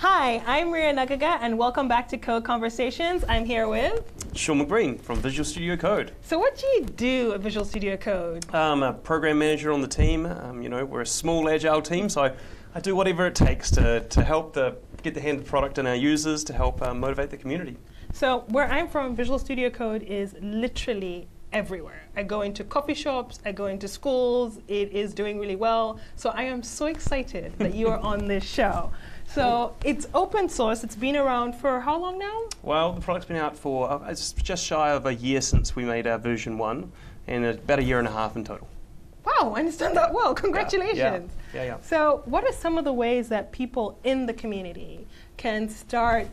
Hi, I'm Maria Naggaga, and welcome back to Code Conversations. I'm here with. Sean McBreen from Visual Studio Code. So, what do you do at Visual Studio Code? I'm a program manager on the team. Um, you know, we're a small, agile team, so I do whatever it takes to, to help the, get the hand of the product in our users to help uh, motivate the community. So, where I'm from, Visual Studio Code is literally everywhere. I go into coffee shops, I go into schools, it is doing really well. So, I am so excited that you are on this show. So, it's open source, it's been around for how long now? Well, the product's been out for uh, it's just shy of a year since we made our version one, and about a year and a half in total. Wow, I understand that well. Congratulations. Yeah, yeah, yeah. So, what are some of the ways that people in the community can start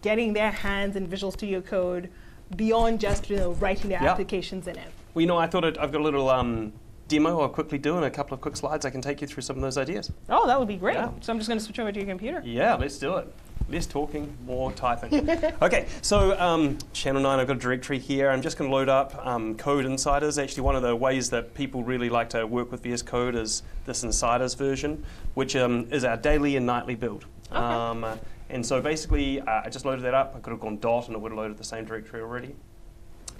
getting their hands in Visual Studio Code beyond just you know, writing their Yeah. applications in it? Well, you know, I thought it, I've got a little um, demo I'll quickly do in a couple of quick slides. I can take you through some of those ideas. Oh, that would be great. Yeah. So, I'm just going to switch over to your computer. Yeah, let's do it. Less talking, more typing. okay, so um, Channel 9, I've got a directory here. I'm just going to load up um, Code Insiders. Actually, one of the ways that people really like to work with VS Code is this Insiders version, which um, is our daily and nightly build. Okay. Um, and so basically, uh, I just loaded that up. I could have gone dot and it would have loaded the same directory already.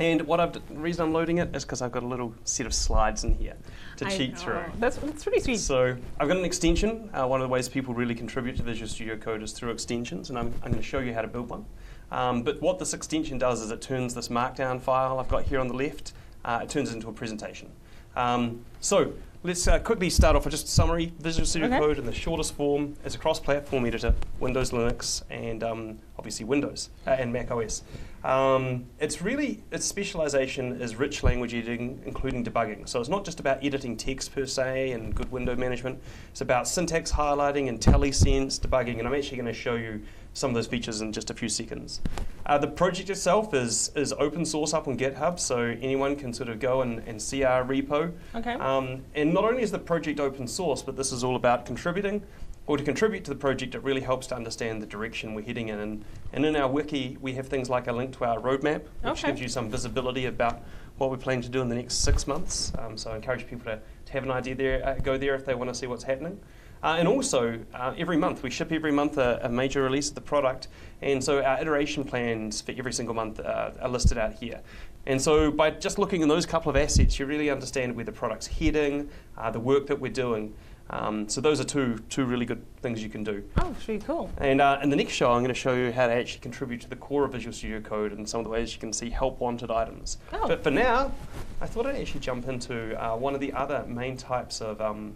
And what I've, d- the reason I'm loading it is because I've got a little set of slides in here to I cheat know. through. That's, that's pretty sweet. So I've got an extension. Uh, one of the ways people really contribute to Visual Studio Code is through extensions, and I'm, I'm going to show you how to build one. Um, but what this extension does is it turns this markdown file I've got here on the left, uh, it turns it into a presentation. Um, so let's uh, quickly start off with just a summary. Visual Studio Okay. Code in the shortest form is a cross-platform editor, Windows, Linux, and um, obviously Windows uh, and Mac OS. Um, it's really, its specialization is rich language editing, including debugging. So it's not just about editing text per se and good window management. It's about syntax highlighting and IntelliSense debugging, and I'm actually going to show you some of those features in just a few seconds. Uh, the project itself is, is open source up on GitHub, so anyone can sort of go and, and see our repo. Okay. Um, and not only is the project open source, but this is all about contributing. Or to contribute to the project, it really helps to understand the direction we're heading in. And, and in our wiki, we have things like a link to our roadmap, which Okay. gives you some visibility about what we plan to do in the next six months. Um, so I encourage people to, to have an idea there, uh, go there if they want to see what's happening. Uh, and also, uh, every month, we ship every month a, a major release of the product. And so our iteration plans for every single month uh, are listed out here. And so by just looking at those couple of assets, you really understand where the product's heading, uh, the work that we're doing. Um, so those are two, two really good things you can do. oh, it's really cool. And uh, in the next show, I'm going to show you how to actually contribute to the core of Visual Studio Code and some of the ways you can see help wanted items. Oh. But for now, I thought I'd actually jump into uh, one of the other main types of um,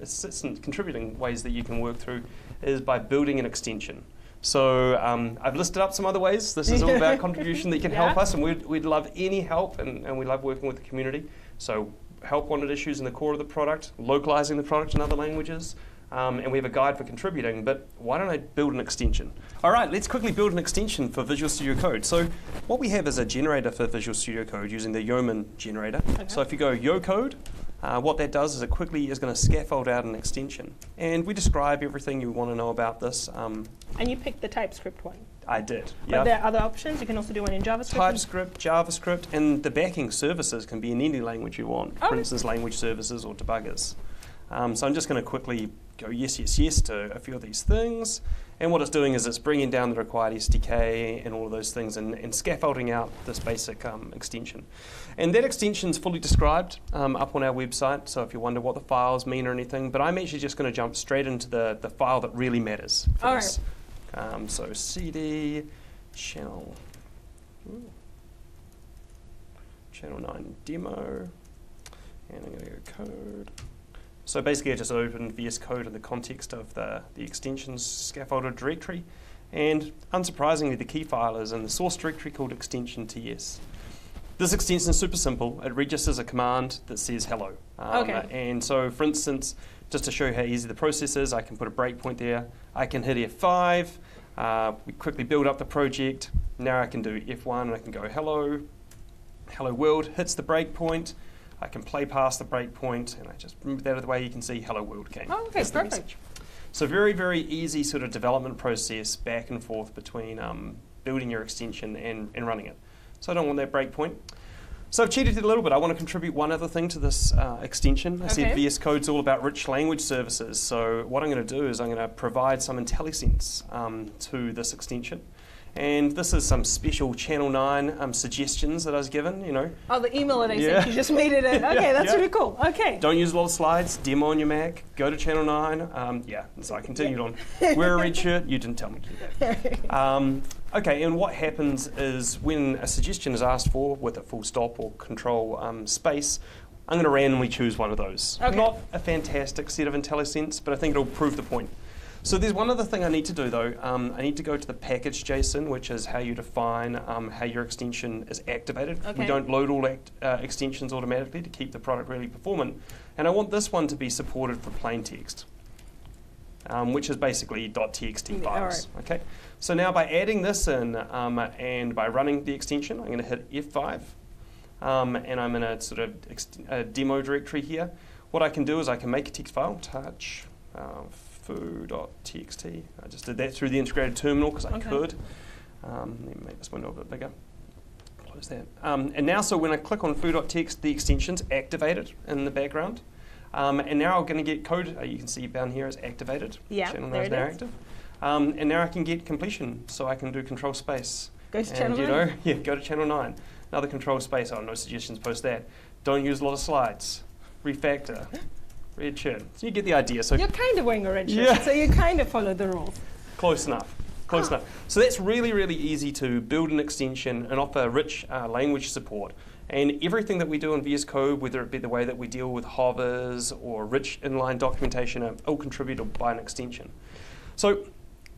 assistant contributing ways that you can work through is by building an extension. So um, I've listed up some other ways. This is all about contribution that can help us, and we'd, we'd love any help, and, and we love working with the community. So help wanted issues in the core of the product, localizing the product in other languages, um, and we have a guide for contributing. But why don't I build an extension? All right, let's quickly build an extension for Visual Studio Code. So what we have is a generator for Visual Studio Code using the Yeoman generator. Okay. So if you go Yo Code, uh, what that does is it quickly is going to scaffold out an extension. And we describe everything you want to know about this. Um, And you picked the TypeScript one. I did. But there are other options. You can also do one in JavaScript. TypeScript, JavaScript, and the backing services can be in any language you want. Oh, For instance, language services or debuggers. Um, so I'm just going to quickly go yes, yes, yes to a few of these things. And what it's doing is it's bringing down the required SDK and all of those things and, and scaffolding out this basic um, extension. And that extension is fully described um, up on our website. So if you wonder what the files mean or anything, but I'm actually just going to jump straight into the, the file that really matters for All this. Um, so CD channel. ooh, Channel 9 demo. And I'm going to go code. So basically, I just opened VS Code in the context of the, the extensions scaffolded directory. And unsurprisingly, the key file is in the source directory called extension TS. This extension is super simple. It registers a command that says hello. Um, Okay. And so, for instance, just to show you how easy the process is, I can put a breakpoint there. I can hit F5. Uh, we quickly build up the project. Now I can do F1 and I can go hello. Hello world hits the breakpoint. I can play past the breakpoint and I just move that out of the way. You can see hello world came. Oh, okay, perfect. So very, very easy sort of development process back and forth between um, building your extension and, and running it. So I don't want that breakpoint. So I've cheated a little bit. I want to contribute one other thing to this uh, extension. I said Okay. VS Code's all about rich language services. So what I'm going to do is I'm going to provide some IntelliSense um, to this extension. And this is some special Channel 9 um, suggestions that I was given, you know. Oh, the email that I Yeah. sent you just made it. A, okay, Yeah, that's yeah. really cool. Okay. Don't use a lot of slides, demo on your Mac, go to Channel 9. Um, yeah, so I continued on. Wear a red shirt, you didn't tell me to do that. Um, okay, and what happens is when a suggestion is asked for with a full stop or control um, space, I'm going to randomly choose one of those. Okay. Not a fantastic set of IntelliSense, but I think it'll prove the point. So there's one other thing I need to do though. Um, I need to go to the package JSON, which is how you define um, how your extension is activated. We don't load all act, uh, extensions automatically to keep the product really performant. And I want this one to be supported for plain text, um, which is basically .txt files. Okay. So now by adding this in um, and by running the extension, I'm going to hit F5, um, and I'm in a sort of a demo directory here. What I can do is I can make a text file, touch uh, foo.txt. I just did that through the integrated terminal because I Okay. could. Um, let me make this window a bit bigger. Close that. Um, and now, so when I click on foo.txt, the extension's activated in the background. Um, and now I'm going to get code, uh, you can see down here is activated. Yeah, Channel there nine is it now is. active. Um, and now I can get completion, so I can do control space. Go to and channel you nine. know, yeah, go to channel 9. Another control space, oh, no suggestions, post that. Don't use a lot of slides. Refactor. Red shirt. So you get the idea. So You're kind of wearing a red shirt, Yeah. so you kind of follow the rules. Close enough. Close Ah. enough. So that's really, really easy to build an extension and offer rich uh, language support. And everything that we do in VS Code, whether it be the way that we deal with hovers or rich inline documentation, are all contributed by an extension. So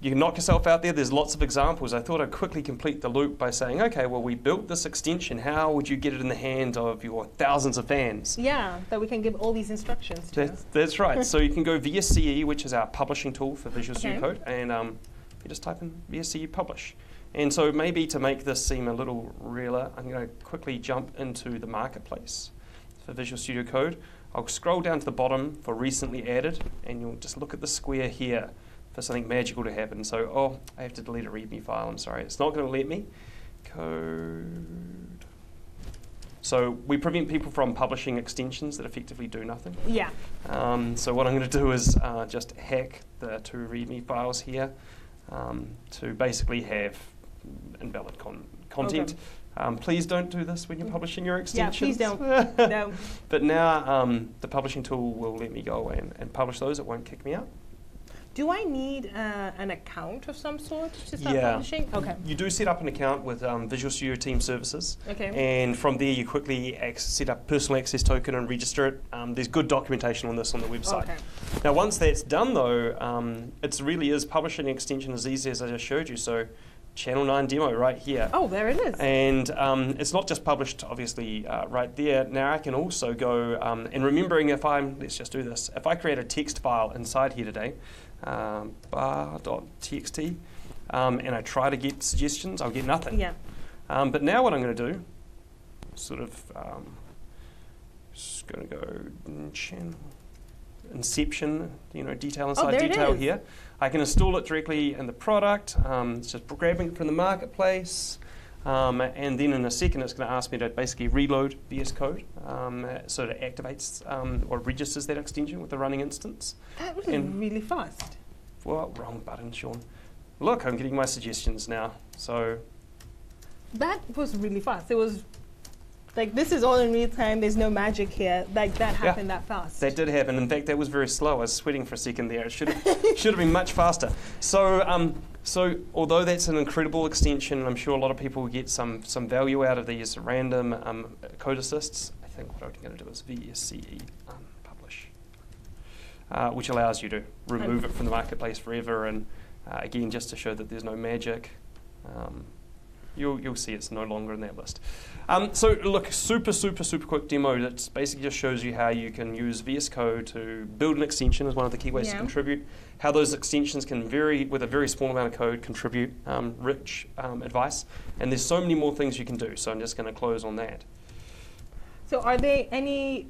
you can knock yourself out there. There's lots of examples. I thought I'd quickly complete the loop by saying, okay, well, we built this extension. How would you get it in the hands of your thousands of fans? Yeah, that we can give all these instructions to. That's, that's right. so you can go VSCE, which is our publishing tool for Visual Studio Okay. Code, and um, you just type in VSCE publish. And so maybe to make this seem a little realer, I'm going to quickly jump into the marketplace for Visual Studio Code. I'll scroll down to the bottom for recently added, and you'll just look at the square here for something magical to happen. So, oh, I have to delete a README file. I'm sorry, it's not going to let me. Code. So we prevent people from publishing extensions that effectively do nothing. Yeah. Um, so what I'm going to do is uh, just hack the two README files here um, to basically have invalid con- content. Okay. Um, please don't do this when you're publishing your Yeah, extensions. please don't. no. But now um, the publishing tool will let me go away and, and publish those. It won't kick me out. Do I need uh, an account of some sort to start Yeah. publishing? Okay. You do set up an account with um, Visual Studio Team Services. Okay. And from there, you quickly set up personal access token and register it. Um, there's good documentation on this on the website. Okay. Now, once that's done, though, um, it really is publishing an extension as easy as I just showed you. So, Channel 9 demo right here. Oh, there it is. And um, it's not just published, obviously, uh, right there. Now I can also go, um, and remembering if I'm, let's just do this, if I create a text file inside here today, um, bar.txt, um, and I try to get suggestions, I'll get nothing. yeah. Um, but now what I'm going to do, sort of, um, just going to go channel inception, you know, detail inside Oh, detail here. I can install it directly in the product. Um, it's just grabbing it from the marketplace. Um, and then in a second, it's going to ask me to basically reload VS Code um, so it activates um, or registers that extension with the running instance. That was And- really fast. Well, wrong button, Sean. Look, I'm getting my suggestions now. So That was really fast. It was like this is all in real time. There's no magic here. Like that Yeah. happened that fast. That did happen. In fact, that was very slow. I was sweating for a second there. It should have, should have been much faster. So, um, so although that's an incredible extension, I'm sure a lot of people get some some value out of these random um, code assists. I think what I'm going to do is VSCE unpublish, uh, which allows you to remove it from the marketplace forever. And uh, again, just to show that there's no magic. Um, You'll, you'll see it's no longer in that list. Um, so look, super, super, super quick demo that basically just shows you how you can use VS Code to build an extension as one of the key ways to contribute, how those extensions can vary with a very small amount of code, contribute um, rich um, advice. And there's so many more things you can do, so I'm just going to close on that. So are there any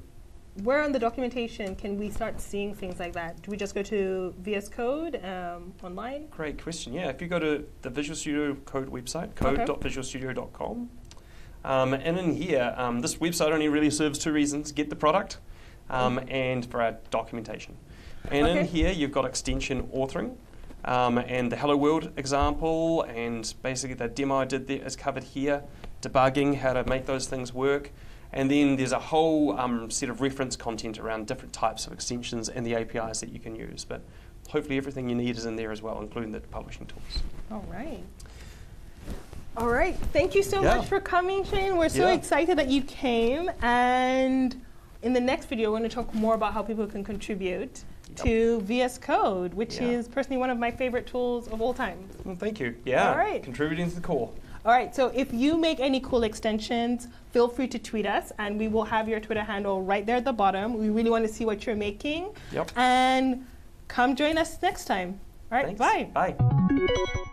where on the documentation can we start seeing things like that? Do we just go to VS Code um, online? Great question. Yeah, if you go to the Visual Studio Code website, Okay. code.visualstudio.com, Um, and in here, um, this website only really serves two reasons: get the product, um, and for our documentation. And in here, you've got extension authoring. Um, and the Hello World example, and basically the demo I did there is covered here. Debugging, how to make those things work. And then there's a whole um, set of reference content around different types of extensions and the APIs that you can use. But hopefully everything you need is in there as well, including the publishing tools. All right. All right. Thank you so Yeah. much for coming, Shane. We're so Yeah. excited that you came. And in the next video, we're going to talk more about how people can contribute Yep. to VS Code, which Yeah. is personally one of my favorite tools of all time. Well, thank you. Yeah, All right. contributing to the core. All right, so if you make any cool extensions, feel free to tweet us, and we will have your Twitter handle right there at the bottom. We really want to see what you're making. Yep. And come join us next time. All right, Thanks. bye. Bye.